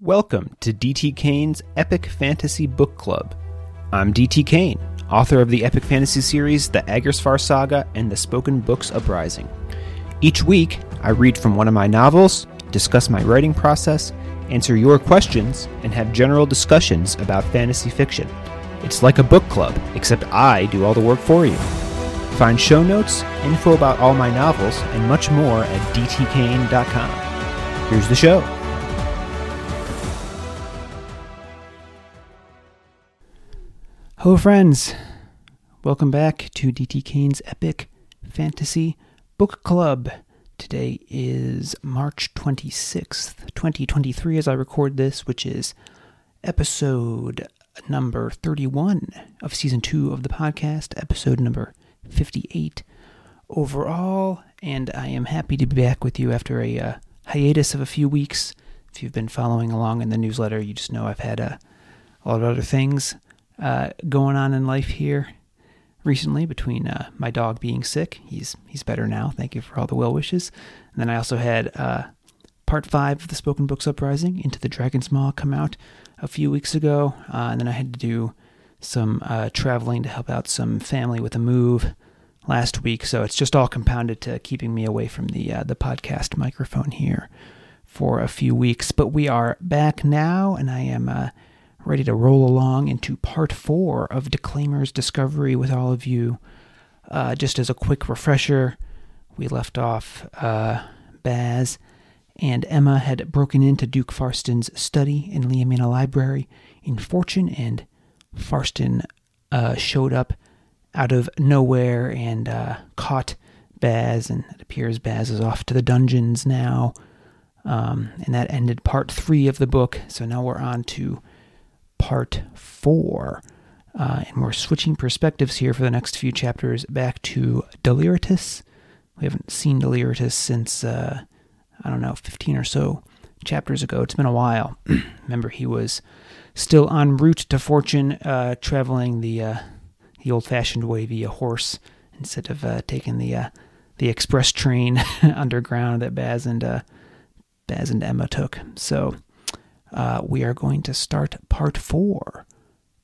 Welcome to DT Kane's Epic Fantasy Book Club. I'm DT Kane, author of the epic fantasy series The Agersfar Saga and the Spoken Books Uprising. Each week, I read from one of my novels, discuss my writing process, answer your questions, and have general discussions about fantasy fiction. It's like a book club, except I do all the work for you. Find show notes, info about all my novels, and much more at dtkane.com. Here's the show. Hello, friends. Welcome back to DT Kane's Epic Fantasy Book Club. Today is March 26th, 2023, as I record this, which is episode number 31 of season 2 of the podcast, episode number 58 overall. And I am happy to be back with you after a uh, hiatus of a few weeks. If you've been following along in the newsletter, you just know I've had a, a lot of other things uh, going on in life here recently between uh, my dog being sick. He's he's better now. Thank you for all the well wishes. And then I also had uh, part five of the Spoken Books Uprising, Into the Dragon's Maw, come out a few weeks ago. Uh, and then I had to do some uh, traveling to help out some family with a move last week. So it's just all compounded to keeping me away from the uh, the podcast microphone here for a few weeks. But we are back now, and I am uh, ready to roll along into part four of Declaimer's Discovery with all of you. Uh, just as a quick refresher, we left off uh, Baz and Emma had broken into Duke Farston's study in Liamina Library in Fortune, and Farston uh, showed up out of nowhere and uh, caught Baz, and it appears Baz is off to the dungeons now. Um, and that ended part three of the book. So now we're on to part four. Uh, and we're switching perspectives here for the next few chapters back to Deliratus. We haven't seen Deliratus since, uh, I don't know, 15 or so chapters ago. It's been a while. Remember, he was still en route to Fortune, uh, traveling the uh, the old fashioned way via horse instead of uh, taking the uh, the express train underground that Baz and Baz and Emma took. So uh, we are going to start part four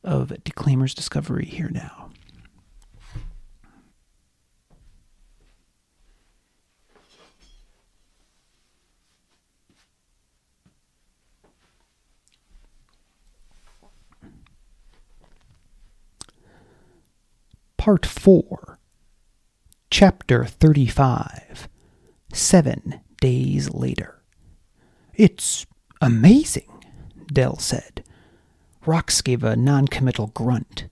of Declaimer's Discovery here now. Part 4, Chapter 35 Seven Days Later. It's amazing, Dell said. Rox gave a noncommittal grunt.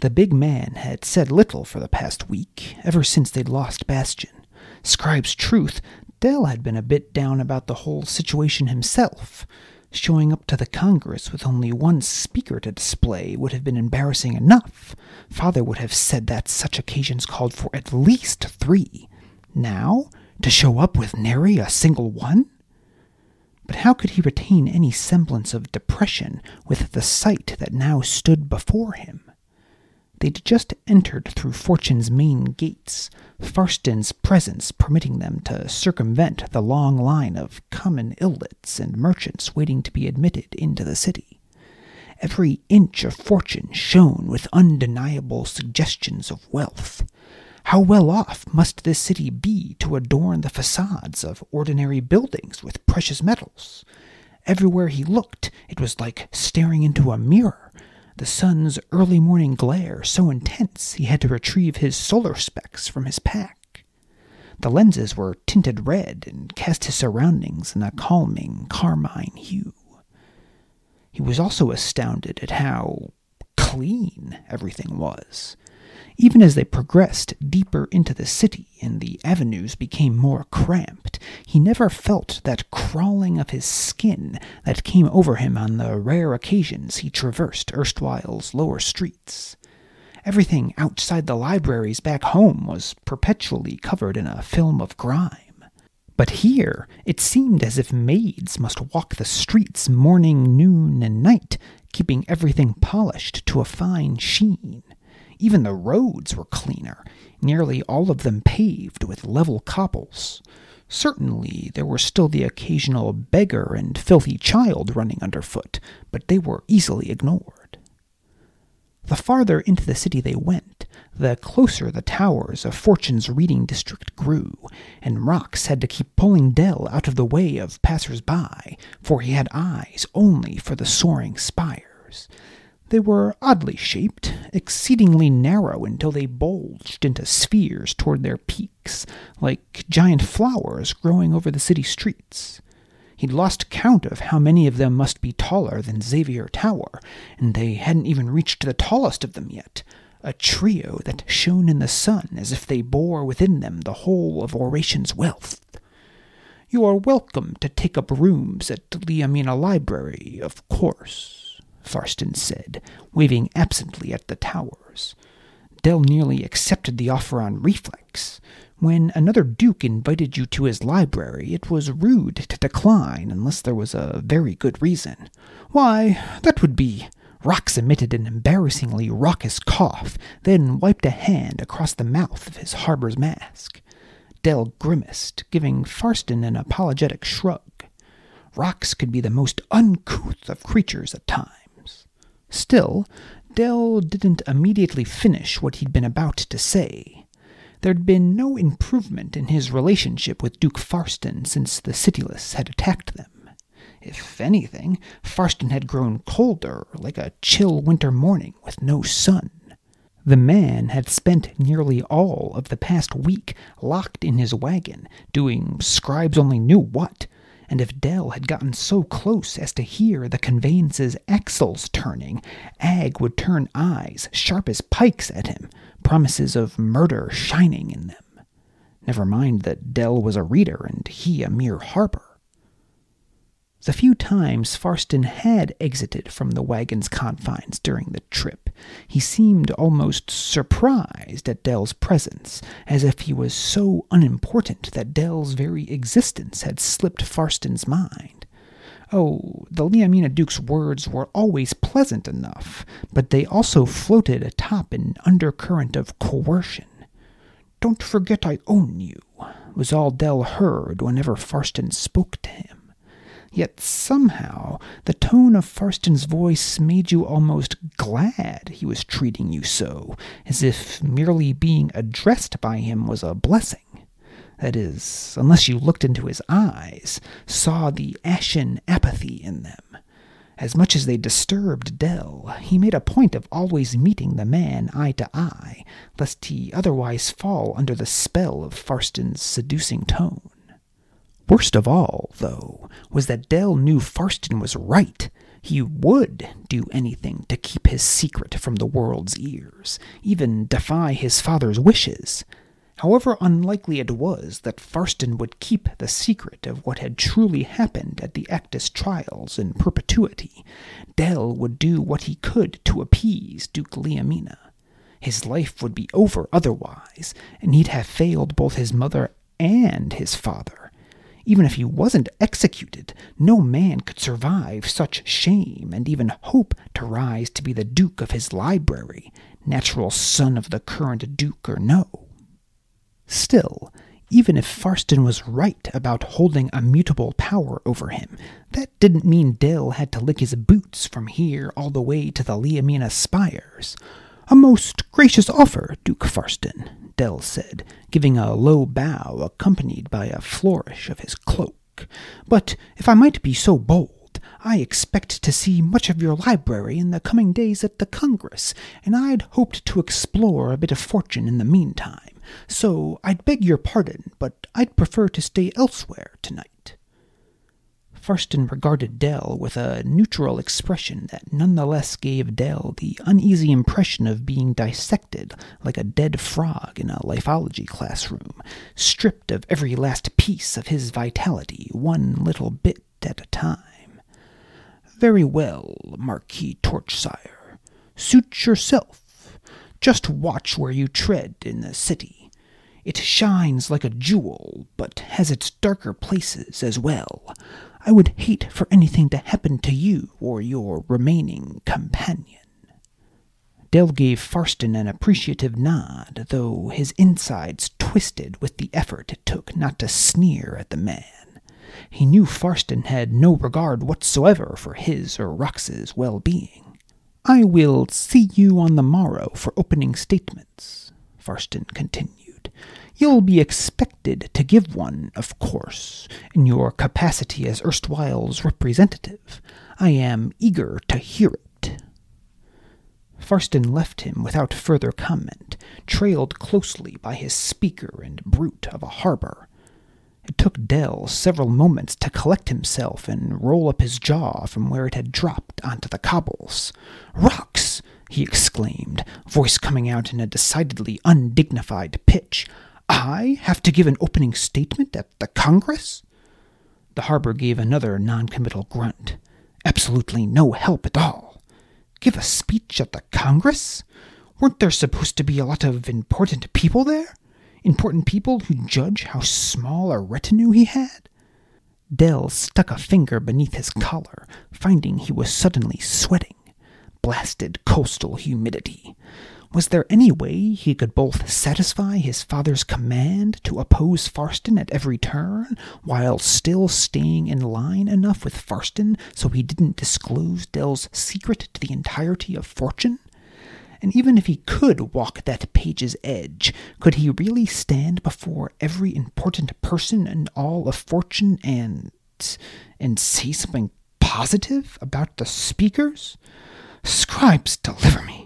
The big man had said little for the past week, ever since they'd lost Bastian. Scribe's truth, Dell had been a bit down about the whole situation himself. Showing up to the Congress with only one speaker to display would have been embarrassing enough. Father would have said that such occasions called for at least three. Now, to show up with nary a single one? But how could he retain any semblance of depression with the sight that now stood before him? They'd just entered through Fortune's main gates, Farston's presence permitting them to circumvent the long line of common illits and merchants waiting to be admitted into the city. Every inch of Fortune shone with undeniable suggestions of wealth. How well off must this city be to adorn the facades of ordinary buildings with precious metals? Everywhere he looked, it was like staring into a mirror. The sun's early morning glare so intense he had to retrieve his solar specs from his pack. The lenses were tinted red and cast his surroundings in a calming carmine hue. He was also astounded at how clean everything was. Even as they progressed deeper into the city and the avenues became more cramped, he never felt that crawling of his skin that came over him on the rare occasions he traversed Erstwhile's lower streets. Everything outside the libraries back home was perpetually covered in a film of grime. But here it seemed as if maids must walk the streets morning, noon, and night, keeping everything polished to a fine sheen. Even the roads were cleaner, nearly all of them paved with level cobbles. Certainly, there were still the occasional beggar and filthy child running underfoot, but they were easily ignored. The farther into the city they went, the closer the towers of Fortune's reading district grew, and Rox had to keep pulling Dell out of the way of passers by, for he had eyes only for the soaring spires. They were oddly shaped, exceedingly narrow until they bulged into spheres toward their peaks, like giant flowers growing over the city streets. He'd lost count of how many of them must be taller than Xavier Tower, and they hadn't even reached the tallest of them yet, a trio that shone in the sun as if they bore within them the whole of Oration's wealth. You are welcome to take up rooms at Liamina Library, of course, Farston said, waving absently at the towers. Dell nearly accepted the offer on reflex. When another duke invited you to his library, it was rude to decline unless there was a very good reason. Why, that would be. Rox emitted an embarrassingly raucous cough, then wiped a hand across the mouth of his harbor's mask. Dell grimaced, giving Farston an apologetic shrug. Rox could be the most uncouth of creatures at times. Still, Dell didn't immediately finish what he'd been about to say. There'd been no improvement in his relationship with Duke Farston since the Cityless had attacked them. If anything, Farston had grown colder, like a chill winter morning with no sun. The man had spent nearly all of the past week locked in his wagon, doing scribes only knew what, and if Dell had gotten so close as to hear the conveyance's axles turning, Ag would turn eyes sharp as pikes at him, promises of murder shining in them. Never mind that Dell was a reader and he a mere harper. The few times Farston had exited from the wagon's confines during the trip, he seemed almost surprised at Dell's presence, as if he was so unimportant that Dell's very existence had slipped Farston's mind. Oh, the Liamina Duke's words were always pleasant enough, but they also floated atop an undercurrent of coercion. Don't forget I own you, was all Dell heard whenever Farston spoke to him. Yet somehow the tone of Farston's voice made you almost glad he was treating you so, as if merely being addressed by him was a blessing. That is, unless you looked into his eyes, saw the ashen apathy in them. As much as they disturbed Dell, he made a point of always meeting the man eye to eye, lest he otherwise fall under the spell of Farston's seducing tone. Worst of all, though, was that Dell knew Farston was right. He would do anything to keep his secret from the world's ears, even defy his father's wishes. However unlikely it was that Farston would keep the secret of what had truly happened at the Actus trials in perpetuity, Dell would do what he could to appease Duke Liamina. His life would be over otherwise, and he'd have failed both his mother and his father. Even if he wasn't executed, no man could survive such shame and even hope to rise to be the duke of his library, natural son of the current duke or no. Still, even if Farston was right about holding immutable power over him, that didn't mean Dell had to lick his boots from here all the way to the Liamina spires. A most gracious offer, Duke Farston, Dell said, giving a low bow accompanied by a flourish of his cloak. But if I might be so bold, I expect to see much of your library in the coming days at the Congress, and I'd hoped to explore a bit of Fortune in the meantime. So I'd beg your pardon, but I'd prefer to stay elsewhere tonight. Farston regarded Dell with a neutral expression that nonetheless gave Dell the uneasy impression of being dissected like a dead frog in a lifeology classroom, stripped of every last piece of his vitality, one little bit at a time. Very well, Marquis Torchsire. Suit yourself. Just watch where you tread in the city. It shines like a jewel, but has its darker places as well. I would hate for anything to happen to you or your remaining companion. Dell gave Farston an appreciative nod, though his insides twisted with the effort it took not to sneer at the man. He knew Farston had no regard whatsoever for his or Rox's well being. I will see you on the morrow for opening statements, Farston continued. You'll be expected to give one, of course, in your capacity as Erstwhile's representative. I am eager to hear it. Farston left him without further comment, trailed closely by his speaker and brute of a harbor. It took Dell several moments to collect himself and roll up his jaw from where it had dropped onto the cobbles. Rox! he exclaimed, voice coming out in a decidedly undignified pitch. I have to give an opening statement at the Congress? The harbor gave another noncommittal grunt. Absolutely no help at all. Give a speech at the Congress? Weren't there supposed to be a lot of important people there? Important people who judge how small a retinue he had? Dell stuck a finger beneath his collar, finding he was suddenly sweating. Blasted coastal humidity. Was there any way he could both satisfy his father's command to oppose Farston at every turn, while still staying in line enough with Farston so he didn't disclose Dell's secret to the entirety of Fortune? And even if he could walk that page's edge, could he really stand before every important person in all of Fortune and and say something positive about the speakers? Scribes, deliver me,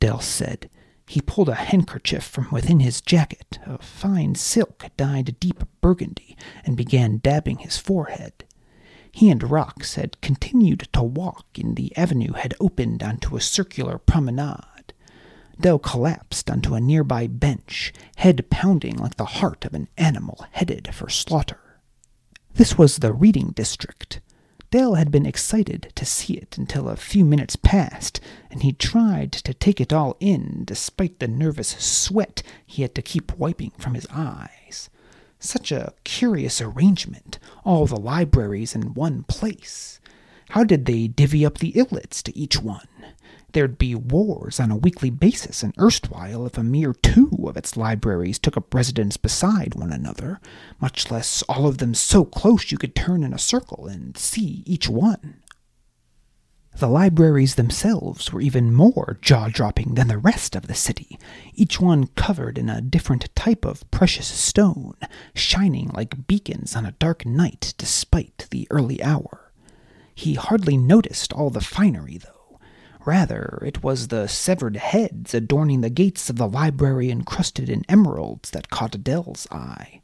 Dell said. He pulled a handkerchief from within his jacket, of fine silk dyed deep burgundy, and began dabbing his forehead. He and Rox had continued to walk, and the avenue had opened onto a circular promenade. Dell collapsed onto a nearby bench, head pounding like the heart of an animal headed for slaughter. This was the reading district, Dell had been excited to see it until a few minutes passed, and he tried to take it all in despite the nervous sweat he had to keep wiping from his eyes. Such a curious arrangement, all the libraries in one place. How did they divvy up the illits to each one? There'd be wars on a weekly basis in Erstwhile if a mere two of its libraries took up residence beside one another, much less all of them so close you could turn in a circle and see each one. The libraries themselves were even more jaw dropping than the rest of the city, each one covered in a different type of precious stone, shining like beacons on a dark night despite the early hour. He hardly noticed all the finery, though. Rather, it was the severed heads adorning the gates of the library encrusted in emeralds that caught Adele's eye.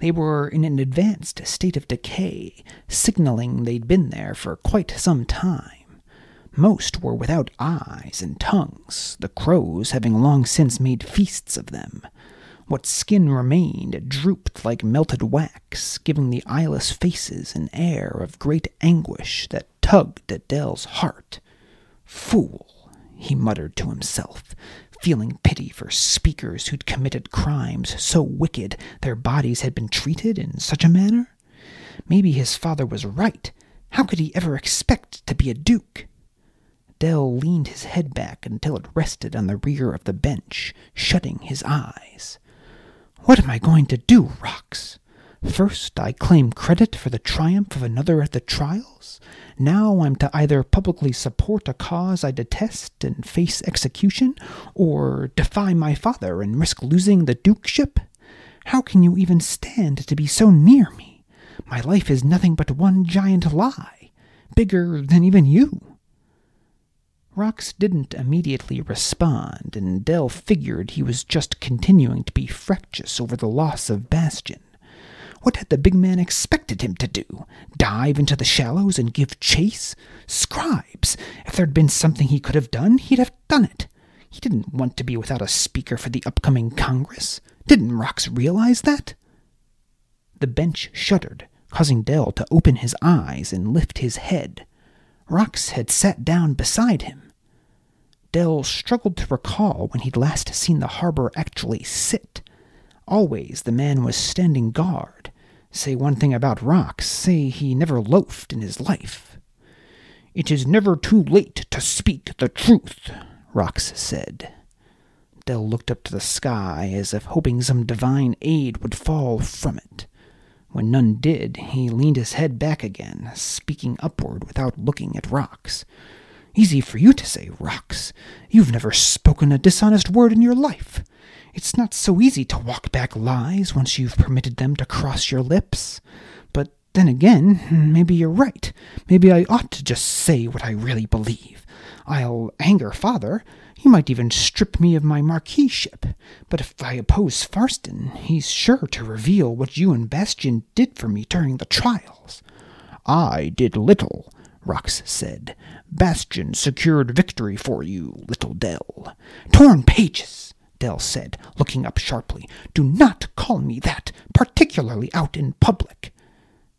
They were in an advanced state of decay, signaling they'd been there for quite some time. Most were without eyes and tongues, the crows having long since made feasts of them. What skin remained drooped like melted wax, giving the eyeless faces an air of great anguish that tugged at heart. Fool, he muttered to himself, feeling pity for speakers who'd committed crimes so wicked their bodies had been treated in such a manner. Maybe his father was right. How could he ever expect to be a duke? Dell leaned his head back until it rested on the rear of the bench, shutting his eyes. What am I going to do, Rox? First, I claim credit for the triumph of another at the trials. Now I'm to either publicly support a cause I detest and face execution, or defy my father and risk losing the dukeship. How can you even stand to be so near me? My life is nothing but one giant lie, bigger than even you. Rox didn't immediately respond, and Dell figured he was just continuing to be fractious over the loss of Bastian. What had the big man expected him to do? Dive into the shallows and give chase? Scribes! If there'd been something he could have done, he'd have done it. He didn't want to be without a speaker for the upcoming Congress. Didn't Rox realize that? The bench shuddered, causing Dell to open his eyes and lift his head. Rox had sat down beside him. Dell struggled to recall when he'd last seen the harbor actually sit. Always the man was standing guard. Say one thing about Rox, say he never loafed in his life. It is never too late to speak the truth, Rox said. Dell looked up to the sky as if hoping some divine aid would fall from it. When none did, he leaned his head back again, speaking upward without looking at Rox. Easy for you to say, Rox. You've never spoken a dishonest word in your life. It's not so easy to walk back lies once you've permitted them to cross your lips. But then again, maybe you're right. Maybe I ought to just say what I really believe. I'll anger father. He might even strip me of my marquiship. But if I oppose Farston, he's sure to reveal what you and Bastian did for me during the trials. I did little, Rox said. Bastian secured victory for you, little Dell. Torn pages, Dell said, looking up sharply. Do not call me that, particularly out in public.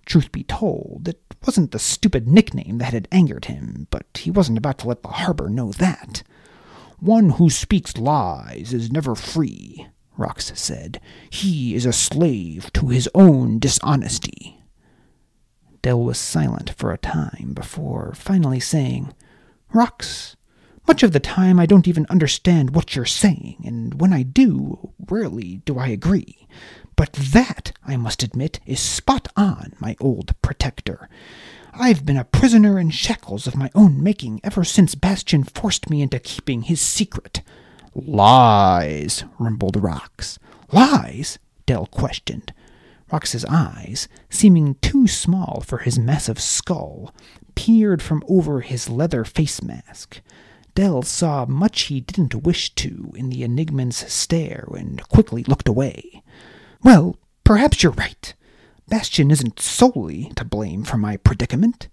Truth be told, it wasn't the stupid nickname that had angered him, but he wasn't about to let the harbor know that. One who speaks lies is never free, Rox said. He is a slave to his own dishonesty. Dell was silent for a time before finally saying, Rox, much of the time I don't even understand what you're saying, and when I do, rarely do I agree. But that, I must admit, is spot on, my old protector. I've been a prisoner in shackles of my own making ever since Bastian forced me into keeping his secret. Lies, rumbled Rox. Lies? Dell questioned. Rox's eyes, seeming too small for his massive skull, peered from over his leather face mask. Dell saw much he didn't wish to in the enigma's stare and quickly looked away. Well, perhaps you're right. Bastian isn't solely to blame for my predicament.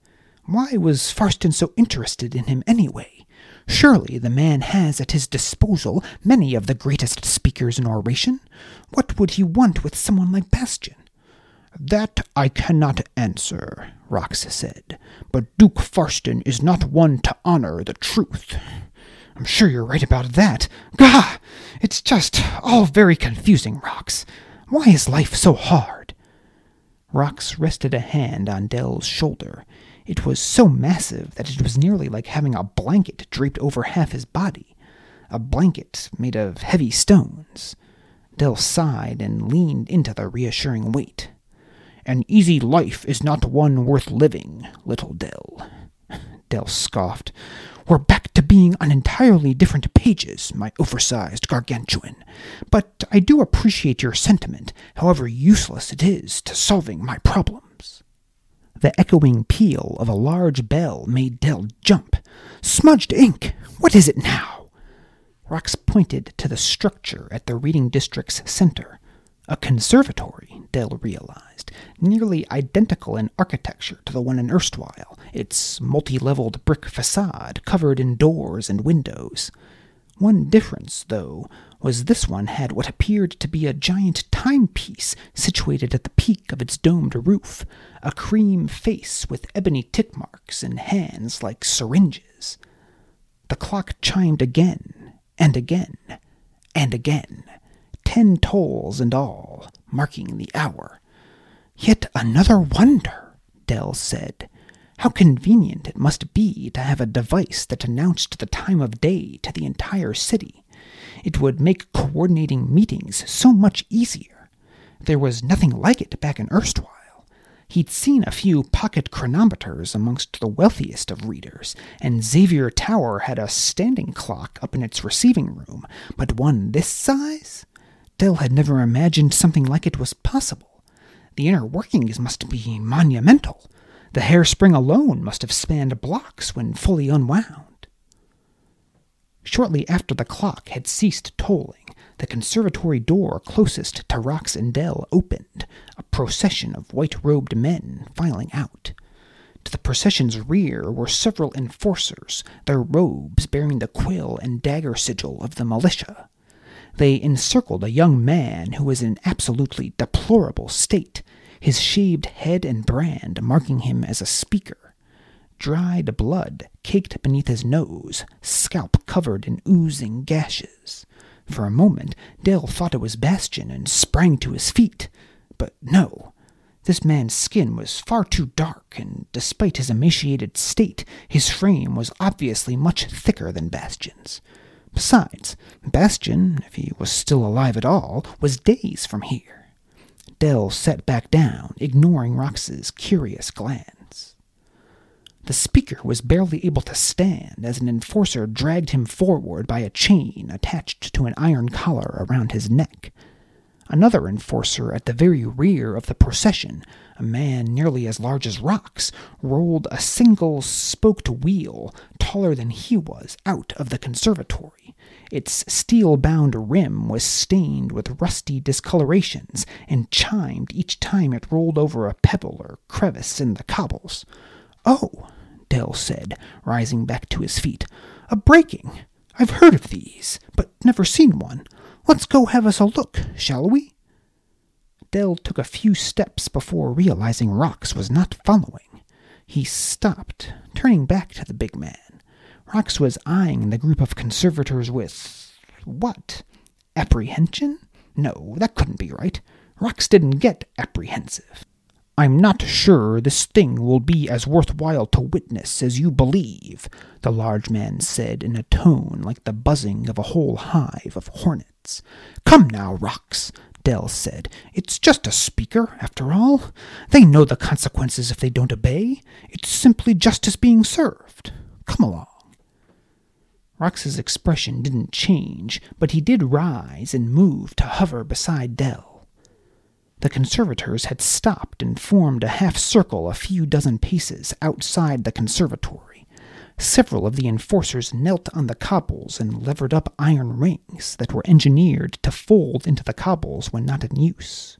Why was Farston so interested in him anyway? Surely the man has at his disposal many of the greatest speakers in Oration. What would he want with someone like Bastian? That I cannot answer, Rox said, but Duke Farston is not one to honor the truth. I'm sure you're right about that. Gah! It's just all very confusing, Rox. Why is life so hard? Rox rested a hand on Dell's shoulder. It was so massive that it was nearly like having a blanket draped over half his body. A blanket made of heavy stones. Dell sighed and leaned into the reassuring weight. An easy life is not one worth living, little Dell. Dell scoffed. We're back to being on entirely different pages, my oversized gargantuan. But I do appreciate your sentiment, however useless it is to solving my problems. The echoing peal of a large bell made Dell jump. Smudged ink! What is it now? Rox pointed to the structure at the reading district's center. A conservatory, Dell realized, nearly identical in architecture to the one in Erstwhile, its multi leveled brick facade covered in doors and windows. One difference, though, was this one had what appeared to be a giant timepiece situated at the peak of its domed roof, a cream face with ebony tick marks and hands like syringes. The clock chimed again and again and again ten tolls and all, marking the hour. Yet another wonder, Dell said. How convenient it must be to have a device that announced the time of day to the entire city. It would make coordinating meetings so much easier. There was nothing like it back in Erstwhile. He'd seen a few pocket chronometers amongst the wealthiest of readers, and Xavier Tower had a standing clock up in its receiving room, but one this size? Dell had never imagined something like it was possible. The inner workings must be monumental. The hairspring alone must have spanned blocks when fully unwound. Shortly after the clock had ceased tolling, the conservatory door closest to Rox and Dell opened, a procession of white robed men filing out. To the procession's rear were several enforcers, their robes bearing the quill and dagger sigil of the militia. They encircled a young man who was in absolutely deplorable state, his shaved head and brand marking him as a speaker. Dried blood caked beneath his nose, scalp covered in oozing gashes. For a moment, Dell thought it was Bastian and sprang to his feet. But no. This man's skin was far too dark, and despite his emaciated state, his frame was obviously much thicker than Bastian's. Besides, Bastian, if he was still alive at all, was days from here. Dell sat back down, ignoring Rox's curious glance. The speaker was barely able to stand as an enforcer dragged him forward by a chain attached to an iron collar around his neck. Another enforcer at the very rear of the procession, a man nearly as large as Rox, rolled a single spoked wheel, taller than he was, out of the conservatory. Its steel bound rim was stained with rusty discolorations and chimed each time it rolled over a pebble or crevice in the cobbles. Oh, Dell said, rising back to his feet. A breaking. I've heard of these, but never seen one. Let's go have us a look, shall we? Dell took a few steps before realizing Rox was not following. He stopped, turning back to the big man. Rox was eyeing the group of conservators with. what? Apprehension? No, that couldn't be right. Rox didn't get apprehensive. I'm not sure this thing will be as worthwhile to witness as you believe, the large man said in a tone like the buzzing of a whole hive of hornets. Come now, Rox, Dell said. It's just a speaker, after all. They know the consequences if they don't obey. It's simply justice being served. Come along. Rox's expression didn't change, but he did rise and move to hover beside Dell. The conservators had stopped and formed a half circle a few dozen paces outside the conservatory. Several of the enforcers knelt on the cobbles and levered up iron rings that were engineered to fold into the cobbles when not in use.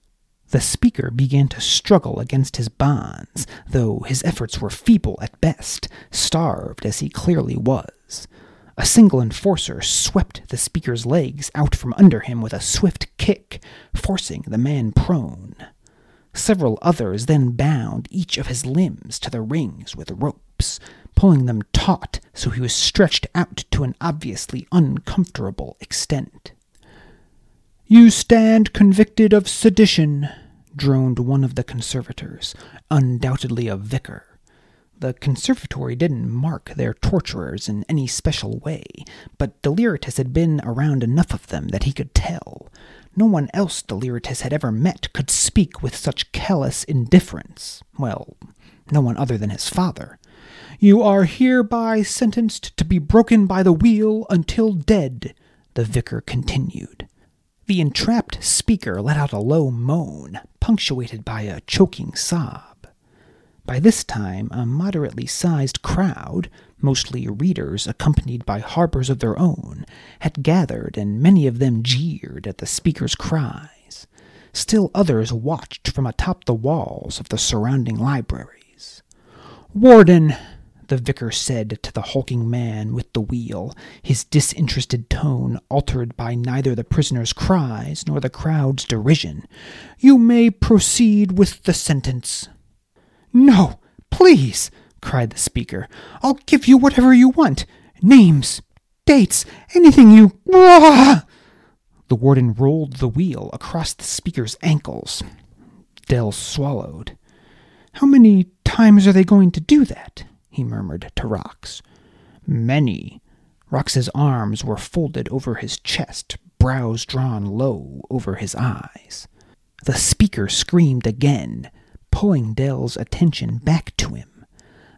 The speaker began to struggle against his bonds, though his efforts were feeble at best, starved as he clearly was. A single enforcer swept the speaker's legs out from under him with a swift kick, forcing the man prone. Several others then bound each of his limbs to the rings with ropes, pulling them taut so he was stretched out to an obviously uncomfortable extent. You stand convicted of sedition, droned one of the conservators, undoubtedly a vicar. The conservatory didn't mark their torturers in any special way, but Deliratus had been around enough of them that he could tell. No one else Deliratus had ever met could speak with such callous indifference. Well, no one other than his father. You are hereby sentenced to be broken by the wheel until dead, the vicar continued. The entrapped speaker let out a low moan, punctuated by a choking sob. By this time, a moderately sized crowd, mostly readers accompanied by harpers of their own, had gathered, and many of them jeered at the speaker's cries. Still others watched from atop the walls of the surrounding libraries. Warden, the vicar said to the hulking man with the wheel, his disinterested tone altered by neither the prisoner's cries nor the crowd's derision, you may proceed with the sentence. No, please, cried the speaker. I'll give you whatever you want. Names, dates, anything you. The warden rolled the wheel across the speaker's ankles. Dell swallowed. How many times are they going to do that? He murmured to Rox. Many. Rox's arms were folded over his chest, brows drawn low over his eyes. The speaker screamed again, pulling Dell's attention back to him.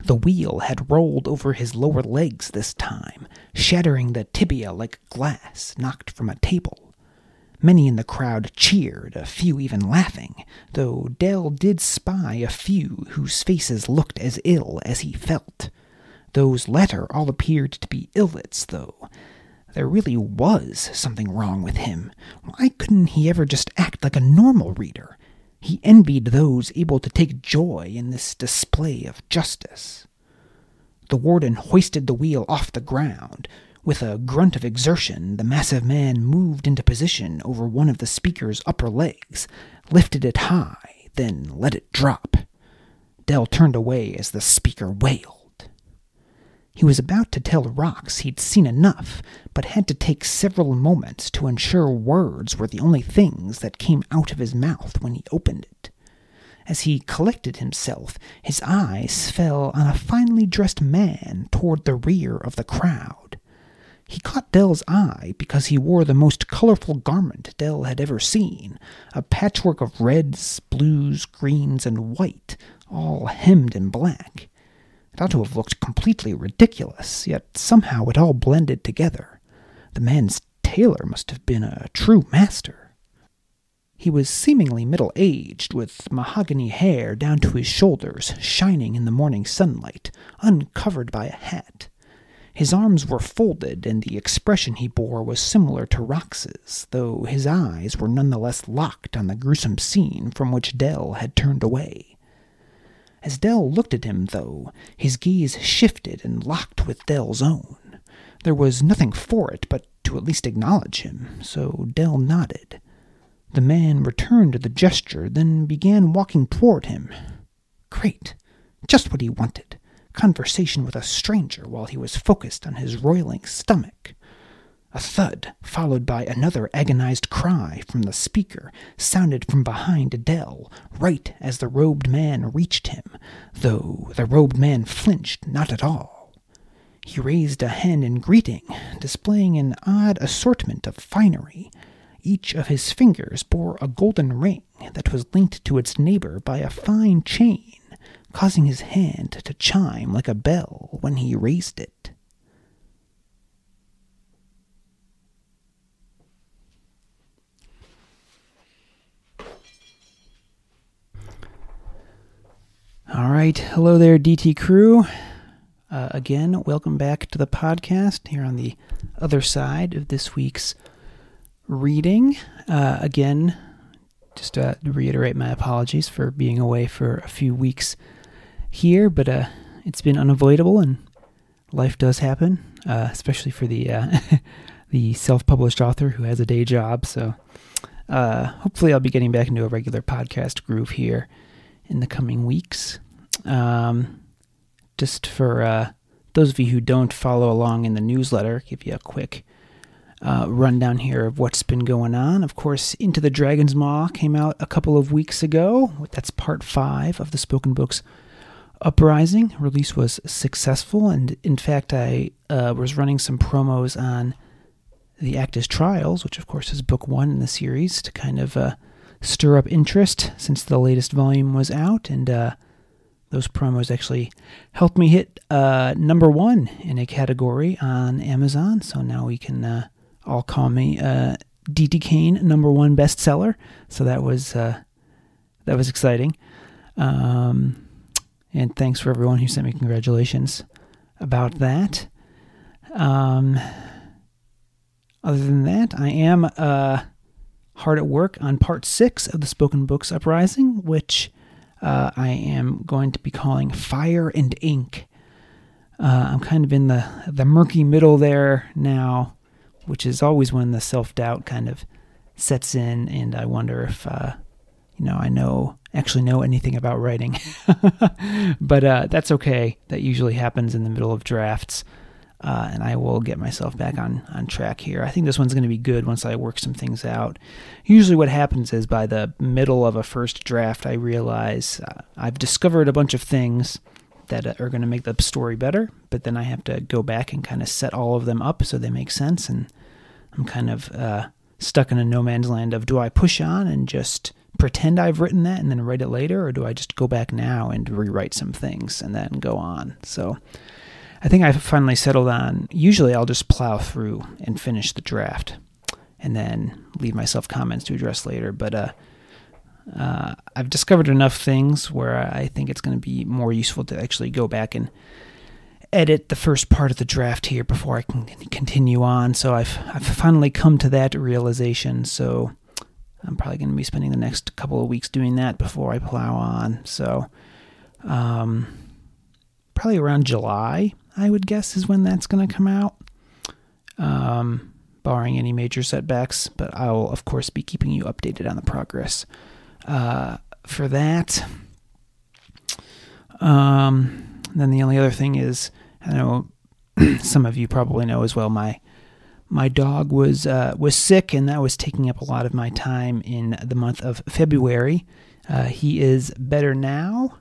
The wheel had rolled over his lower legs this time, shattering the tibia like glass knocked from a table. Many in the crowd cheered, a few even laughing, though Dell did spy a few whose faces looked as ill as he felt. Those latter all appeared to be illits, though. There really was something wrong with him. Why couldn't he ever just act like a normal reader? He envied those able to take joy in this display of justice. The warden hoisted the wheel off the ground. With a grunt of exertion, the massive man moved into position over one of the speaker's upper legs, lifted it high, then let it drop. Dell turned away as the speaker wailed. He was about to tell Rox he'd seen enough, but had to take several moments to ensure words were the only things that came out of his mouth when he opened it. As he collected himself, his eyes fell on a finely dressed man toward the rear of the crowd. He caught Dell's eye because he wore the most colorful garment Dell had ever seen a patchwork of reds, blues, greens, and white, all hemmed in black. It ought to have looked completely ridiculous, yet somehow it all blended together. The man's tailor must have been a true master. He was seemingly middle aged, with mahogany hair down to his shoulders, shining in the morning sunlight, uncovered by a hat. His arms were folded, and the expression he bore was similar to Rox's, though his eyes were none the less locked on the gruesome scene from which Dell had turned away. As Dell looked at him, though, his gaze shifted and locked with Dell's own. There was nothing for it but to at least acknowledge him, so Dell nodded. The man returned the gesture, then began walking toward him. Great! Just what he wanted conversation with a stranger while he was focused on his roiling stomach. A thud, followed by another agonized cry from the speaker, sounded from behind Adele, right as the robed man reached him, though the robed man flinched not at all. He raised a hand in greeting, displaying an odd assortment of finery. Each of his fingers bore a golden ring that was linked to its neighbor by a fine chain causing his hand to chime like a bell when he raised it. All right. Hello there, DT crew. Uh, again, welcome back to the podcast here on the other side of this week's reading. Uh, again, just to reiterate my apologies for being away for a few weeks here, but uh, it's been unavoidable, and life does happen, uh, especially for the uh, the self-published author who has a day job. So uh, hopefully, I'll be getting back into a regular podcast groove here in the coming weeks. Um, just for uh, those of you who don't follow along in the newsletter, give you a quick uh, rundown here of what's been going on. Of course, Into the Dragon's Maw came out a couple of weeks ago. That's part five of the Spoken Books Uprising release was successful, and in fact, I uh, was running some promos on the Actus Trials, which of course is book one in the series, to kind of uh, stir up interest since the latest volume was out, and uh, those promos actually helped me hit uh, number one in a category on Amazon. So now we can uh, all call me D.T. Uh, Kane number one bestseller. So that was that was exciting. Um, and thanks for everyone who sent me congratulations about that. Um, other than that, I am uh, hard at work on part six of the Spoken Books Uprising, which uh, I am going to be calling Fire and Ink. Uh, I'm kind of in the the murky middle there now, which is always when the self doubt kind of sets in, and I wonder if uh, you know I know actually know anything about writing. but uh, that's okay. That usually happens in the middle of drafts. Uh, and I will get myself back on, on track here. I think this one's going to be good once I work some things out. Usually, what happens is by the middle of a first draft, I realize uh, I've discovered a bunch of things that are going to make the story better, but then I have to go back and kind of set all of them up so they make sense. And I'm kind of uh, stuck in a no man's land of do I push on and just pretend I've written that and then write it later, or do I just go back now and rewrite some things and then go on? So I think I've finally settled on usually I'll just plow through and finish the draft and then leave myself comments to address later. But uh, uh, I've discovered enough things where I think it's going to be more useful to actually go back and edit the first part of the draft here before I can continue on. So I've I've finally come to that realization. So I'm probably going to be spending the next couple of weeks doing that before I plow on. So, um, probably around July, I would guess, is when that's going to come out, um, barring any major setbacks. But I will, of course, be keeping you updated on the progress uh, for that. Um, then the only other thing is, I know some of you probably know as well, my my dog was uh, was sick, and that was taking up a lot of my time in the month of February. Uh, he is better now.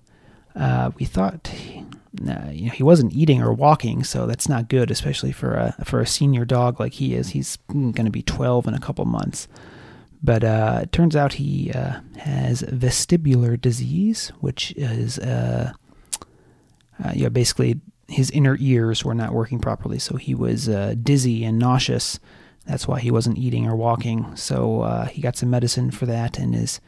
Uh, we thought you know, he wasn't eating or walking, so that's not good, especially for a for a senior dog like he is. He's going to be 12 in a couple months. But uh, it turns out he uh, has vestibular disease, which is uh, uh, yeah, basically his inner ears were not working properly, so he was uh, dizzy and nauseous. That's why he wasn't eating or walking. So uh, he got some medicine for that and is,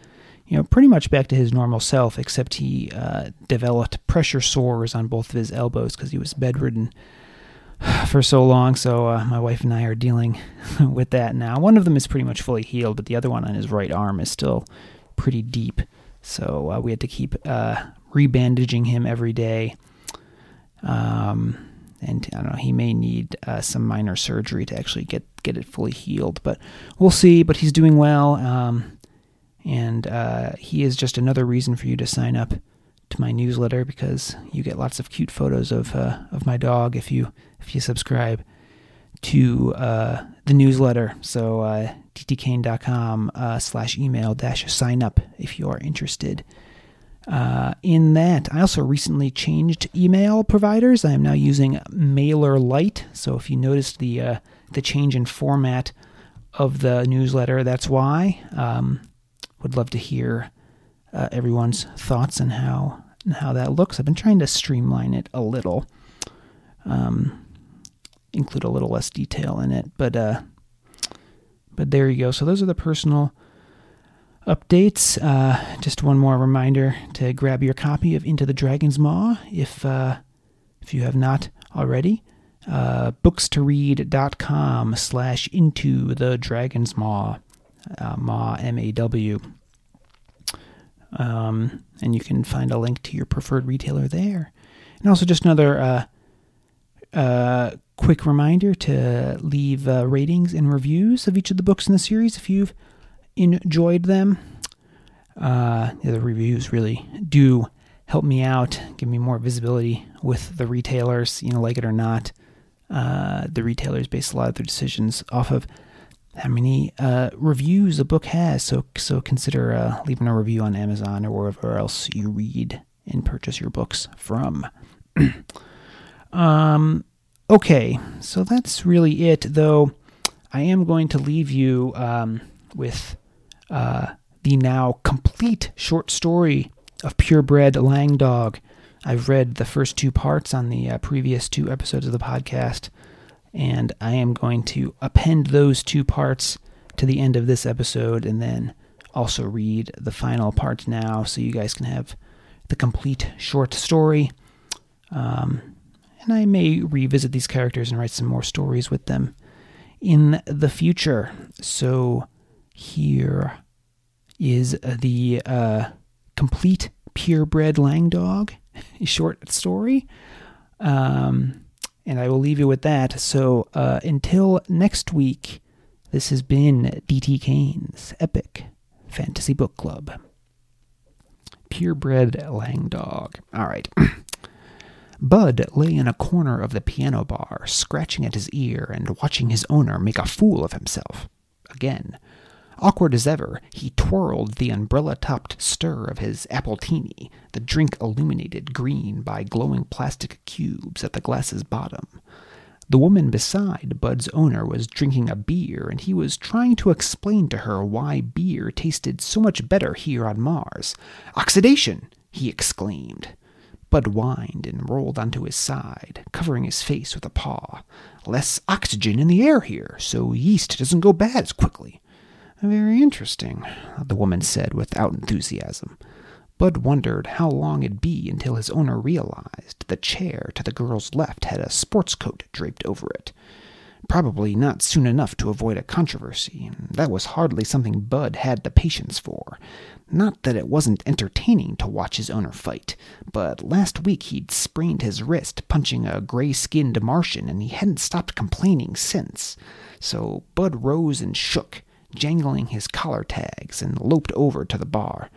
you know, pretty much back to his normal self. Except he uh, developed pressure sores on both of his elbows because he was bedridden for so long. So uh, my wife and I are dealing with that now. One of them is pretty much fully healed, but the other one on his right arm is still pretty deep. So uh, we had to keep uh, rebandaging him every day. Um, and I don't know, he may need uh, some minor surgery to actually get get it fully healed, but we'll see. But he's doing well, um, and uh, he is just another reason for you to sign up to my newsletter because you get lots of cute photos of uh, of my dog if you if you subscribe to uh, the newsletter. So uh, dtkane.com uh, slash email dash sign up if you are interested uh, in that. I also recently changed email providers. I am now using Mailer MailerLite. So if you noticed the uh, the change in format of the newsletter, that's why. Um, would love to hear uh, everyone's thoughts on how and how that looks. I've been trying to streamline it a little, um, include a little less detail in it, but uh, but there you go. So those are the personal updates. Uh, just one more reminder to grab your copy of Into the Dragon's Maw if uh, if you have not already. Uh, books2read.com slash into the dragon's maw uh, maw m-a-w um, and you can find a link to your preferred retailer there and also just another uh, uh, quick reminder to leave uh, ratings and reviews of each of the books in the series if you've enjoyed them. Uh, the reviews really do help me out, give me more visibility with the retailers. You know, like it or not, uh, the retailers base a lot of their decisions off of how many uh, reviews a book has. So, so consider uh, leaving a review on Amazon or wherever else you read and purchase your books from. um, okay, so that's really it. Though I am going to leave you um, with uh, the now complete short story of purebred Lang Dog. I've read the first two parts on the uh, previous two episodes of the podcast, and I am going to append those two parts to the end of this episode and then also read the final part now so you guys can have the complete short story. Um, and I may revisit these characters and write some more stories with them in the future. So here is the uh, complete purebred lang dog short story. Um, and I will leave you with that. So uh, until next week, this has been DT Kane's Epic Fantasy Book Club. Purebred lang dog. All right. Bud lay in a corner of the piano bar, scratching at his ear and watching his owner make a fool of himself. Again, Awkward as ever, he twirled the umbrella topped stir of his appletini, the drink illuminated green by glowing plastic cubes at the glass's bottom. The woman beside Bud's owner was drinking a beer, and he was trying to explain to her why beer tasted so much better here on Mars. Oxidation! he exclaimed. Bud whined and rolled onto his side, covering his face with a paw. Less oxygen in the air here, so yeast doesn't go bad as quickly. Very interesting, the woman said without enthusiasm. Bud wondered how long it'd be until his owner realized the chair to the girl's left had a sports coat draped over it. Probably not soon enough to avoid a controversy, that was hardly something Bud had the patience for. Not that it wasn't entertaining to watch his owner fight, but last week he'd sprained his wrist punching a gray skinned Martian, and he hadn't stopped complaining since. So Bud rose and shook jangling his collar tags, and loped over to the bar.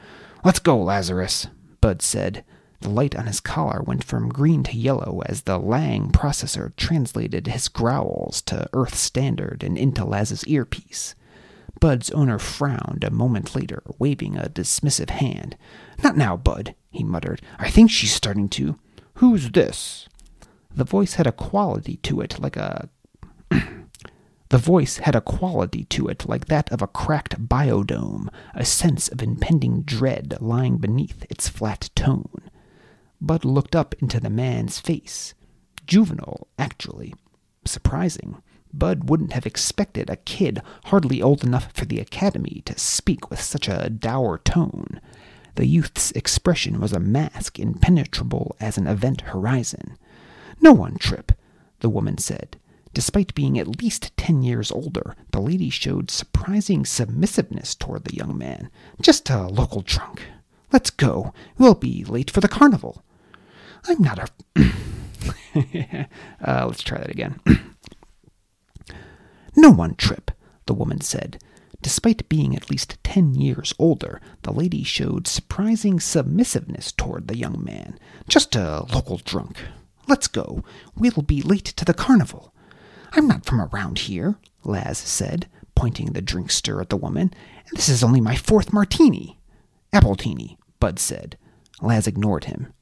Let's go, Lazarus, Bud said. The light on his collar went from green to yellow as the Lang processor translated his growls to Earth Standard and into Laz's earpiece. Bud's owner frowned a moment later, waving a dismissive hand. Not now, Bud, he muttered. I think she's starting to. Who's this? The voice had a quality to it like a. the voice had a quality to it like that of a cracked biodome, a sense of impending dread lying beneath its flat tone. Bud looked up into the man's face. Juvenile, actually. Surprising. Bud wouldn't have expected a kid hardly old enough for the academy to speak with such a dour tone. The youth's expression was a mask impenetrable as an event horizon. No one, Trip, the woman said. Despite being at least ten years older, the lady showed surprising submissiveness toward the young man. Just a local drunk. Let's go. We'll be late for the carnival. I'm not a. uh, let's try that again. no one, Trip, the woman said. Despite being at least ten years older, the lady showed surprising submissiveness toward the young man. Just a local drunk. Let's go. We'll be late to the carnival. I'm not from around here, Laz said, pointing the drinkster at the woman. and This is only my fourth martini. Appletini, Bud said. Laz ignored him.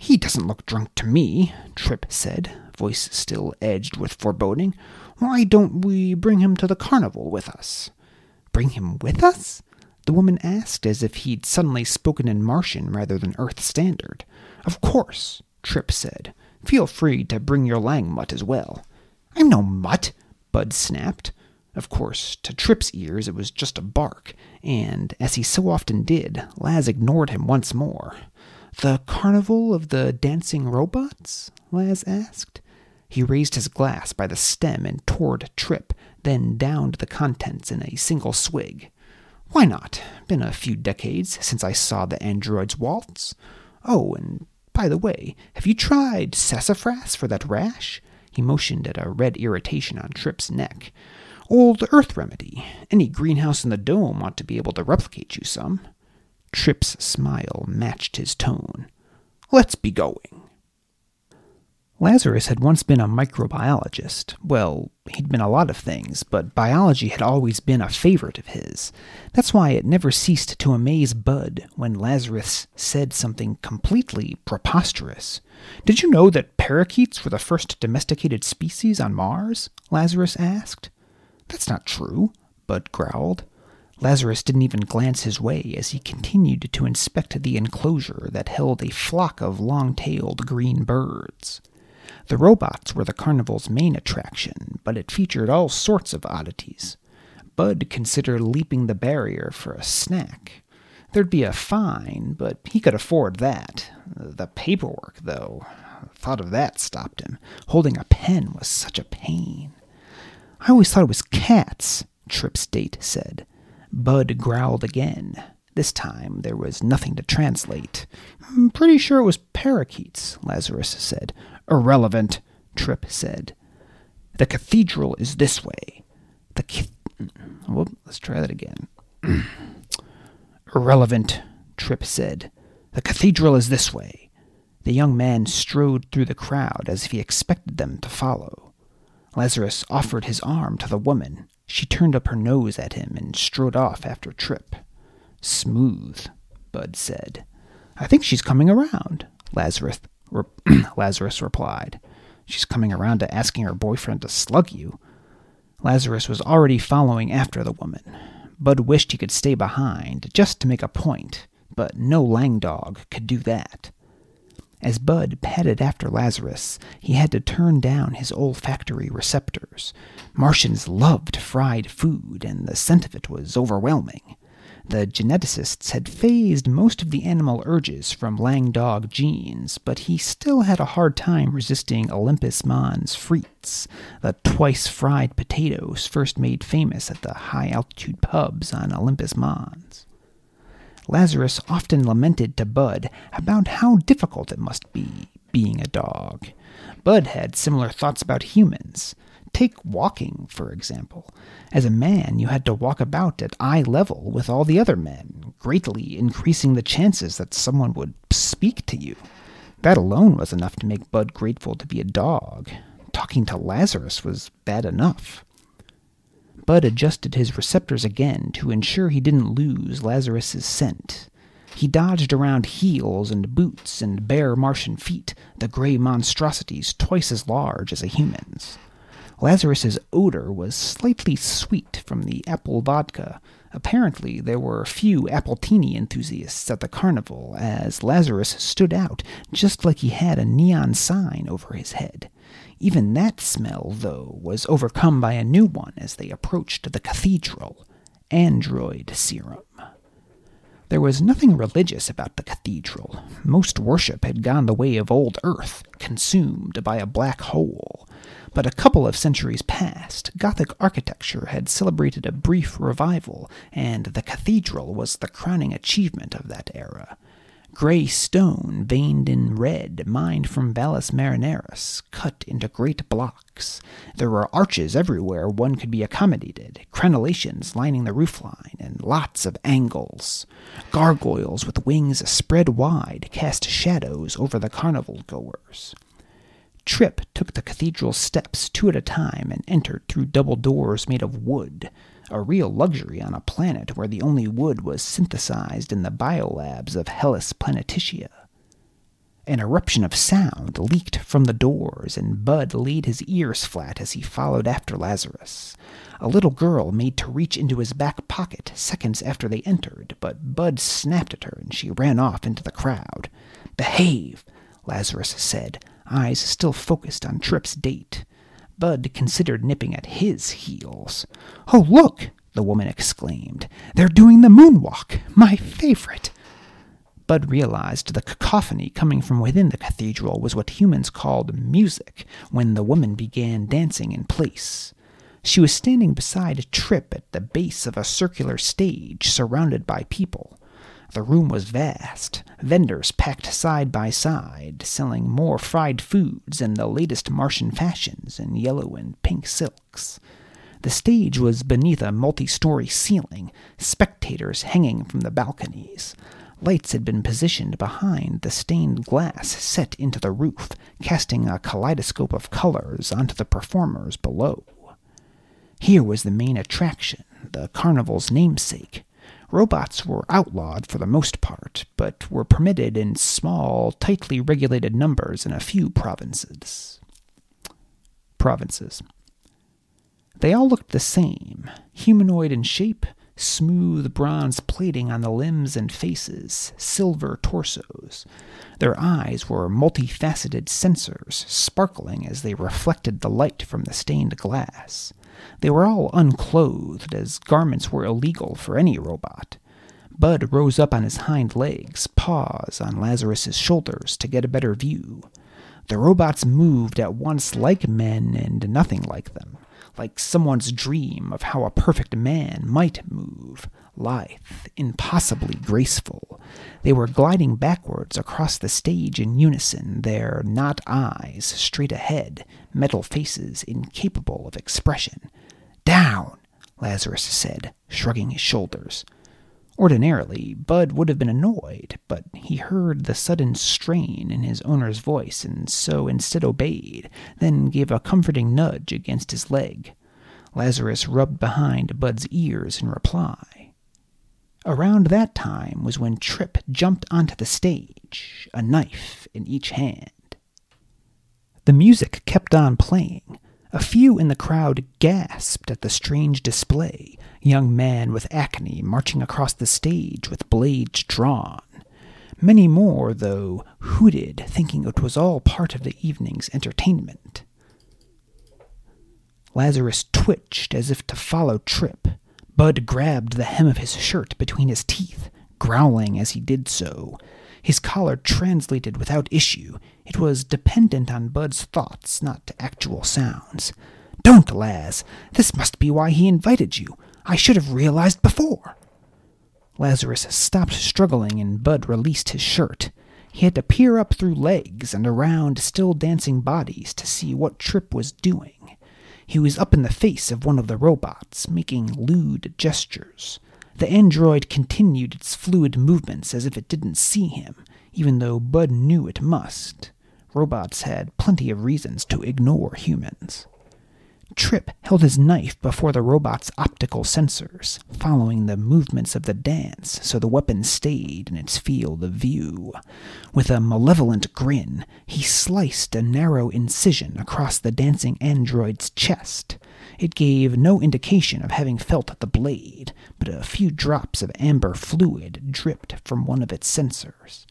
He doesn't look drunk to me, Trip said, voice still edged with foreboding. Why don't we bring him to the carnival with us? Bring him with us? The woman asked, as if he'd suddenly spoken in Martian rather than Earth Standard. Of course, Trip said. Feel free to bring your lang mutt as well. I'm no mutt, Bud snapped. Of course, to Trip's ears it was just a bark, and, as he so often did, Laz ignored him once more. The carnival of the dancing robots? Laz asked. He raised his glass by the stem and toward Trip, then downed the contents in a single swig. Why not? Been a few decades since I saw the androids waltz. Oh, and by the way, have you tried sassafras for that rash? He motioned at a red irritation on Tripp's neck. Old earth remedy. Any greenhouse in the dome ought to be able to replicate you some. Tripp's smile matched his tone. Let's be going. Lazarus had once been a microbiologist. Well, he'd been a lot of things, but biology had always been a favorite of his. That's why it never ceased to amaze Bud when Lazarus said something completely preposterous. Did you know that parakeets were the first domesticated species on Mars? Lazarus asked. That's not true, Bud growled. Lazarus didn't even glance his way as he continued to inspect the enclosure that held a flock of long tailed green birds. The robots were the carnival's main attraction, but it featured all sorts of oddities. Bud considered leaping the barrier for a snack. There'd be a fine, but he could afford that. The paperwork, though, thought of that stopped him. Holding a pen was such a pain. I always thought it was cats, Trip's date said. Bud growled again. This time there was nothing to translate. I'm pretty sure it was parakeets, Lazarus said. Irrelevant, Trip said. The cathedral is this way. The ca- mm, well, let's try that again. Irrelevant, Trip said. The cathedral is this way. The young man strode through the crowd as if he expected them to follow. Lazarus offered his arm to the woman. She turned up her nose at him and strode off after Trip. Smooth, Bud said. I think she's coming around, Lazarus Lazarus replied. She's coming around to asking her boyfriend to slug you. Lazarus was already following after the woman. Bud wished he could stay behind, just to make a point, but no langdog could do that. As Bud padded after Lazarus, he had to turn down his olfactory receptors. Martians loved fried food, and the scent of it was overwhelming. The geneticists had phased most of the animal urges from Langdog genes, but he still had a hard time resisting Olympus Mons frites, the twice fried potatoes first made famous at the high altitude pubs on Olympus Mons. Lazarus often lamented to Bud about how difficult it must be being a dog. Bud had similar thoughts about humans. Take walking, for example. As a man, you had to walk about at eye level with all the other men, greatly increasing the chances that someone would speak to you. That alone was enough to make Bud grateful to be a dog. Talking to Lazarus was bad enough. Bud adjusted his receptors again to ensure he didn't lose Lazarus's scent. He dodged around heels and boots and bare Martian feet, the gray monstrosities twice as large as a human's. Lazarus's odor was slightly sweet from the apple vodka. Apparently, there were few appletini enthusiasts at the carnival, as Lazarus stood out just like he had a neon sign over his head. Even that smell, though, was overcome by a new one as they approached the cathedral android serum. There was nothing religious about the cathedral. Most worship had gone the way of old Earth, consumed by a black hole. But a couple of centuries past, Gothic architecture had celebrated a brief revival, and the cathedral was the crowning achievement of that era. Gray stone, veined in red, mined from Valles Marineris, cut into great blocks. There were arches everywhere one could be accommodated, crenellations lining the roofline, and lots of angles. Gargoyles with wings spread wide cast shadows over the carnival goers. Trip took the cathedral steps two at a time and entered through double doors made of wood a real luxury on a planet where the only wood was synthesized in the biolabs of Hellas Planitia. An eruption of sound leaked from the doors, and Bud laid his ears flat as he followed after Lazarus. A little girl made to reach into his back pocket seconds after they entered, but Bud snapped at her and she ran off into the crowd. Behave, Lazarus said, eyes still focused on Trip's date. Bud considered nipping at his heels. Oh, look! the woman exclaimed. They're doing the moonwalk! My favorite! Bud realized the cacophony coming from within the cathedral was what humans called music when the woman began dancing in place. She was standing beside Trip at the base of a circular stage surrounded by people. The room was vast, vendors packed side by side, selling more fried foods and the latest Martian fashions in yellow and pink silks. The stage was beneath a multi story ceiling, spectators hanging from the balconies. Lights had been positioned behind the stained glass set into the roof, casting a kaleidoscope of colors onto the performers below. Here was the main attraction, the carnival's namesake, Robots were outlawed for the most part, but were permitted in small, tightly regulated numbers in a few provinces. Provinces. They all looked the same humanoid in shape, smooth bronze plating on the limbs and faces, silver torsos. Their eyes were multifaceted sensors, sparkling as they reflected the light from the stained glass. They were all unclothed, as garments were illegal for any robot. Bud rose up on his hind legs, paws on Lazarus's shoulders to get a better view. The robots moved at once like men and nothing like them, like someone's dream of how a perfect man might move, lithe, impossibly graceful. They were gliding backwards across the stage in unison, their not eyes straight ahead, metal faces incapable of expression. Down, Lazarus said, shrugging his shoulders. Ordinarily, Bud would have been annoyed, but he heard the sudden strain in his owner's voice and so instead obeyed, then gave a comforting nudge against his leg. Lazarus rubbed behind Bud's ears in reply. Around that time was when Trip jumped onto the stage, a knife in each hand. The music kept on playing. A few in the crowd gasped at the strange display, young man with acne marching across the stage with blades drawn. Many more, though, hooted, thinking it was all part of the evening's entertainment. Lazarus twitched as if to follow Trip. Bud grabbed the hem of his shirt between his teeth, growling as he did so. His collar translated without issue. It was dependent on Bud's thoughts, not actual sounds. Don't, Laz. This must be why he invited you. I should have realized before. Lazarus stopped struggling and Bud released his shirt. He had to peer up through legs and around still dancing bodies to see what Trip was doing. He was up in the face of one of the robots, making lewd gestures. The android continued its fluid movements as if it didn't see him, even though Bud knew it must. Robots had plenty of reasons to ignore humans. Trip held his knife before the robot's optical sensors, following the movements of the dance so the weapon stayed in its field of view. With a malevolent grin, he sliced a narrow incision across the dancing android's chest. It gave no indication of having felt the blade, but a few drops of amber fluid dripped from one of its sensors.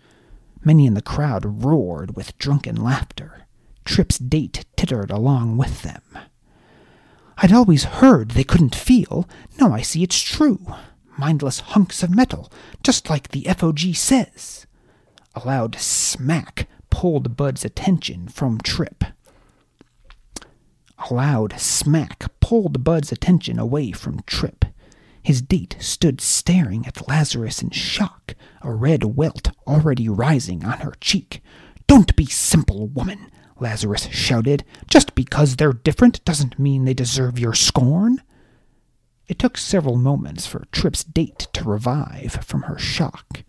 Many in the crowd roared with drunken laughter. Trip's date tittered along with them. I'd always heard they couldn't feel. Now I see it's true. Mindless hunks of metal, just like the FOG says. A loud smack pulled Bud's attention from Trip. A loud smack pulled Bud's attention away from Trip. His date stood staring at Lazarus in shock, a red welt already rising on her cheek. Don't be simple, woman, Lazarus shouted. Just because they're different doesn't mean they deserve your scorn. It took several moments for Tripp's date to revive from her shock.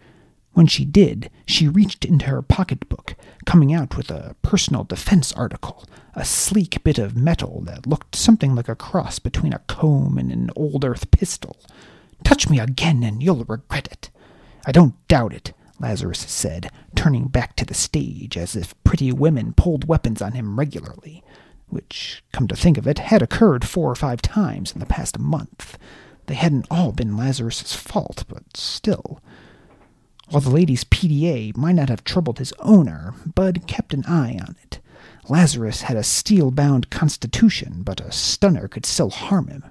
When she did, she reached into her pocketbook, coming out with a personal defense article, a sleek bit of metal that looked something like a cross between a comb and an old earth pistol. Touch me again and you'll regret it. I don't doubt it, Lazarus said, turning back to the stage as if pretty women pulled weapons on him regularly, which, come to think of it, had occurred four or five times in the past month. They hadn't all been Lazarus's fault, but still. While the lady's PDA might not have troubled his owner, Bud kept an eye on it. Lazarus had a steel bound constitution, but a stunner could still harm him.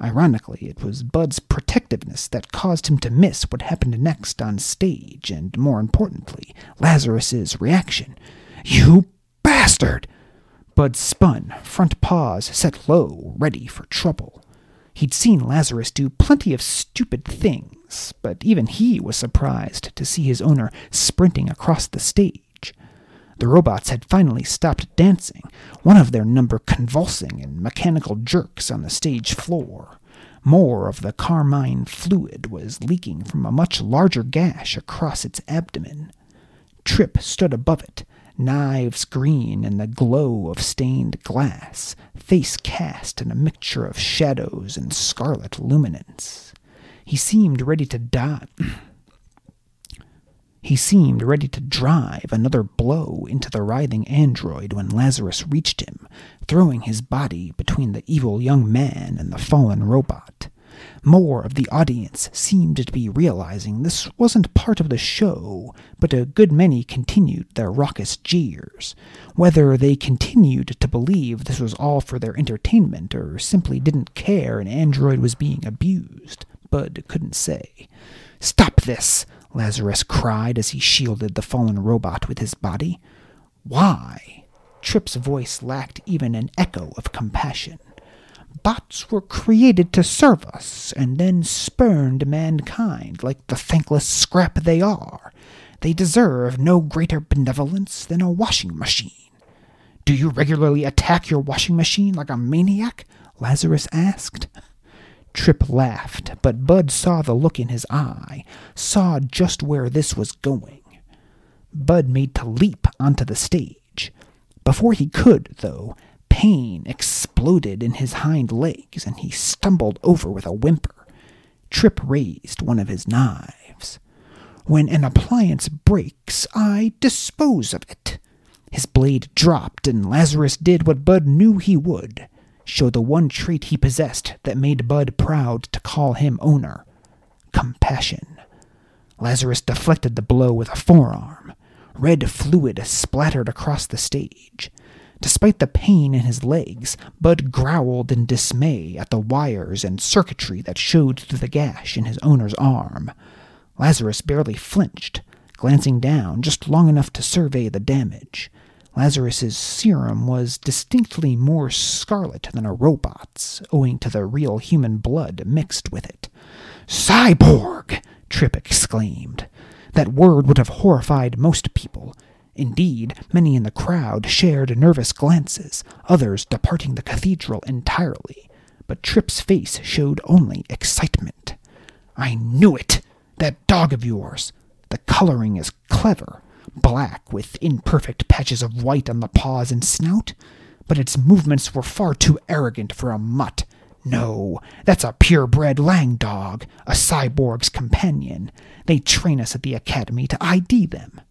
Ironically, it was Bud's protectiveness that caused him to miss what happened next on stage, and more importantly, Lazarus's reaction. You bastard! Bud spun, front paws set low, ready for trouble. He'd seen Lazarus do plenty of stupid things, but even he was surprised to see his owner sprinting across the stage. The robots had finally stopped dancing, one of their number convulsing in mechanical jerks on the stage floor. More of the carmine fluid was leaking from a much larger gash across its abdomen. Trip stood above it, knives green in the glow of stained glass, face cast in a mixture of shadows and scarlet luminance. He seemed ready to die. He seemed ready to drive another blow into the writhing android when Lazarus reached him, throwing his body between the evil young man and the fallen robot. More of the audience seemed to be realizing this wasn't part of the show, but a good many continued their raucous jeers. Whether they continued to believe this was all for their entertainment or simply didn't care an android was being abused, Bud couldn't say. Stop this! Lazarus cried as he shielded the fallen robot with his body. Why? Trip's voice lacked even an echo of compassion. Bots were created to serve us, and then spurned mankind like the thankless scrap they are. They deserve no greater benevolence than a washing machine. Do you regularly attack your washing machine like a maniac? Lazarus asked. Trip laughed, but Bud saw the look in his eye, saw just where this was going. Bud made to leap onto the stage. Before he could, though, pain exploded in his hind legs and he stumbled over with a whimper. Trip raised one of his knives. When an appliance breaks, I dispose of it. His blade dropped, and Lazarus did what Bud knew he would show the one trait he possessed that made Bud proud to call him owner compassion. Lazarus deflected the blow with a forearm. Red fluid splattered across the stage. Despite the pain in his legs, Bud growled in dismay at the wires and circuitry that showed through the gash in his owner's arm. Lazarus barely flinched, glancing down just long enough to survey the damage. Lazarus's serum was distinctly more scarlet than a robot's, owing to the real human blood mixed with it. Cyborg! Tripp exclaimed. That word would have horrified most people. Indeed, many in the crowd shared nervous glances, others departing the cathedral entirely. But Tripp's face showed only excitement. I knew it! That dog of yours! The coloring is clever black with imperfect patches of white on the paws and snout. but its movements were far too arrogant for a mutt. No, that's a purebred lang dog, a cyborg's companion. They train us at the academy to ID them.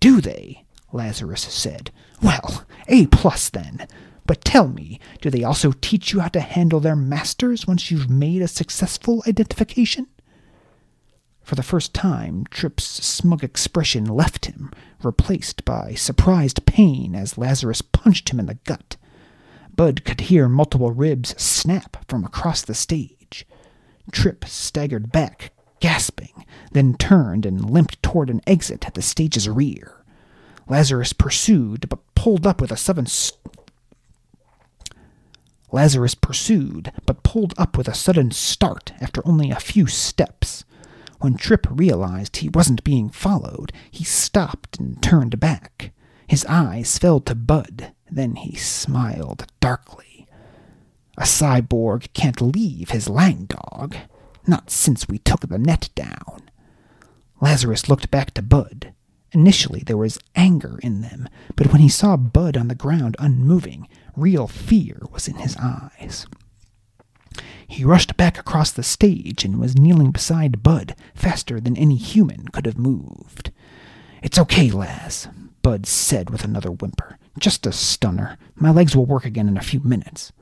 Do they? Lazarus said. Well, A plus then. But tell me, do they also teach you how to handle their masters once you've made a successful identification? For the first time, Tripp's smug expression left him, replaced by surprised pain as Lazarus punched him in the gut. Bud could hear multiple ribs snap from across the stage. Tripp staggered back, gasping, then turned and limped toward an exit at the stage's rear. Lazarus pursued, but pulled up with a sudden st- Lazarus pursued, but pulled up with a sudden start after only a few steps. When Tripp realized he wasn't being followed, he stopped and turned back. His eyes fell to Bud, then he smiled darkly. A cyborg can't leave his langdog, not since we took the net down. Lazarus looked back to Bud. Initially, there was anger in them, but when he saw Bud on the ground unmoving, real fear was in his eyes. He rushed back across the stage and was kneeling beside Bud faster than any human could have moved. It's okay, Laz, Bud said with another whimper. Just a stunner. My legs will work again in a few minutes.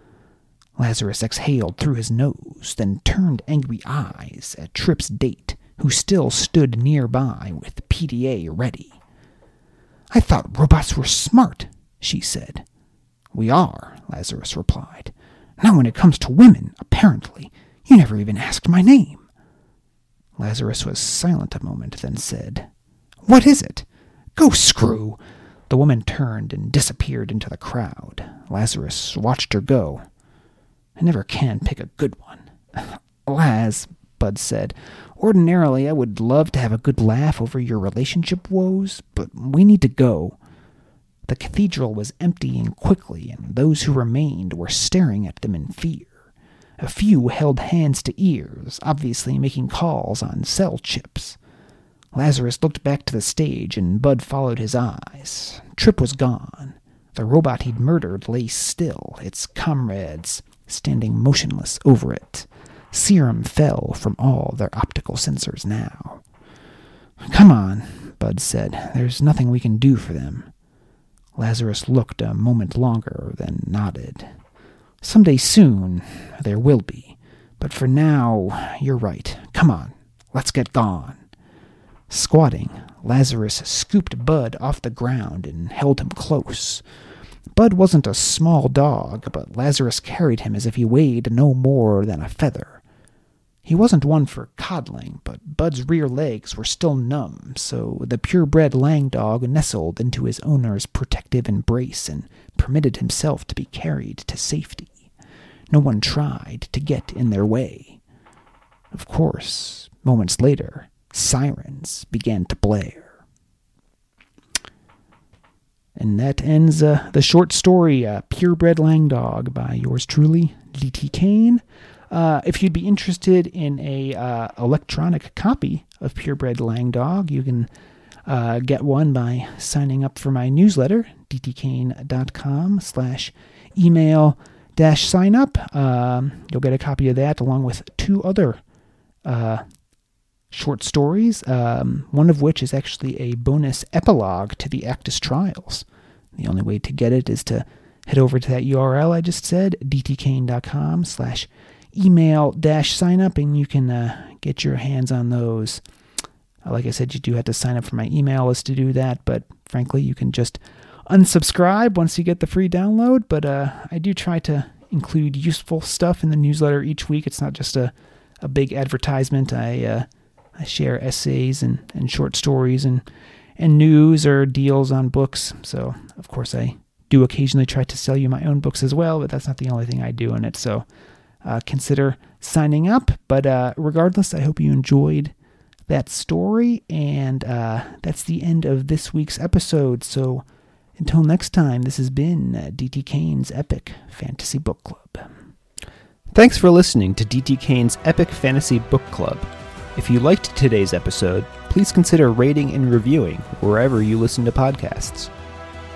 Lazarus exhaled through his nose, then turned angry eyes at Tripp's date, who still stood nearby with PDA ready. I thought robots were smart, she said. We are, Lazarus replied. Not when it comes to women, apparently. You never even asked my name. Lazarus was silent a moment, then said, What is it? Go screw! The woman turned and disappeared into the crowd. Lazarus watched her go. I never can pick a good one. Laz, Bud said, ordinarily I would love to have a good laugh over your relationship woes, but we need to go. The cathedral was emptying quickly, and those who remained were staring at them in fear. A few held hands to ears, obviously making calls on cell chips. Lazarus looked back to the stage, and Bud followed his eyes. Trip was gone. The robot he'd murdered lay still, its comrades standing motionless over it. Serum fell from all their optical sensors now. Come on, Bud said. There's nothing we can do for them. Lazarus looked a moment longer, then nodded. Some day soon, there will be. But for now, you're right. Come on, let's get gone. Squatting, Lazarus scooped Bud off the ground and held him close. Bud wasn't a small dog, but Lazarus carried him as if he weighed no more than a feather. He wasn't one for coddling, but Bud's rear legs were still numb, so the purebred lang dog nestled into his owner's protective embrace and permitted himself to be carried to safety. No one tried to get in their way. Of course, moments later, sirens began to blare. And that ends uh, the short story, uh, Purebred Langdog, by yours truly, D.T. Kane. Uh, if you'd be interested in a uh, electronic copy of Purebred Langdog, you can uh, get one by signing up for my newsletter, dtkane.com slash email dash sign up. Um, you'll get a copy of that along with two other uh, short stories, um, one of which is actually a bonus epilogue to the Actus Trials. The only way to get it is to head over to that URL I just said, dtkane.com slash email dash sign up and you can uh, get your hands on those. Uh, like I said, you do have to sign up for my email list to do that, but frankly, you can just unsubscribe once you get the free download. But uh, I do try to include useful stuff in the newsletter each week. It's not just a, a big advertisement. I uh, I share essays and, and short stories and and news or deals on books. So of course I do occasionally try to sell you my own books as well, but that's not the only thing I do in it. So uh, consider signing up. But uh, regardless, I hope you enjoyed that story. And uh, that's the end of this week's episode. So until next time, this has been uh, DT Kane's Epic Fantasy Book Club. Thanks for listening to DT Kane's Epic Fantasy Book Club. If you liked today's episode, please consider rating and reviewing wherever you listen to podcasts.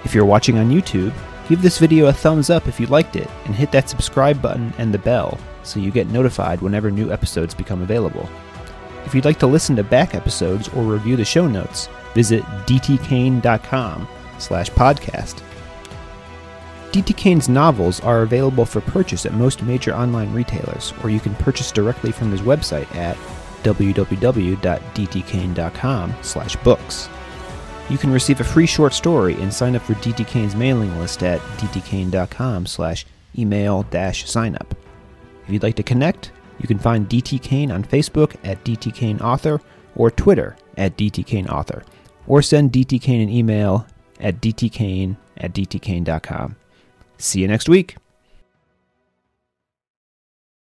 If you're watching on YouTube, Give this video a thumbs up if you liked it, and hit that subscribe button and the bell so you get notified whenever new episodes become available. If you'd like to listen to back episodes or review the show notes, visit dtkane.com slash podcast. D.T. Kane's novels are available for purchase at most major online retailers, or you can purchase directly from his website at www.dtkane.com slash books. You can receive a free short story and sign up for D.T. Kane's mailing list at dtkane.com slash email dash sign up. If you'd like to connect, you can find DT Kane on Facebook at DT Kane Author or Twitter at DT Kane Author, or send DT Kane an email at dtkane at dtkane.com. See you next week.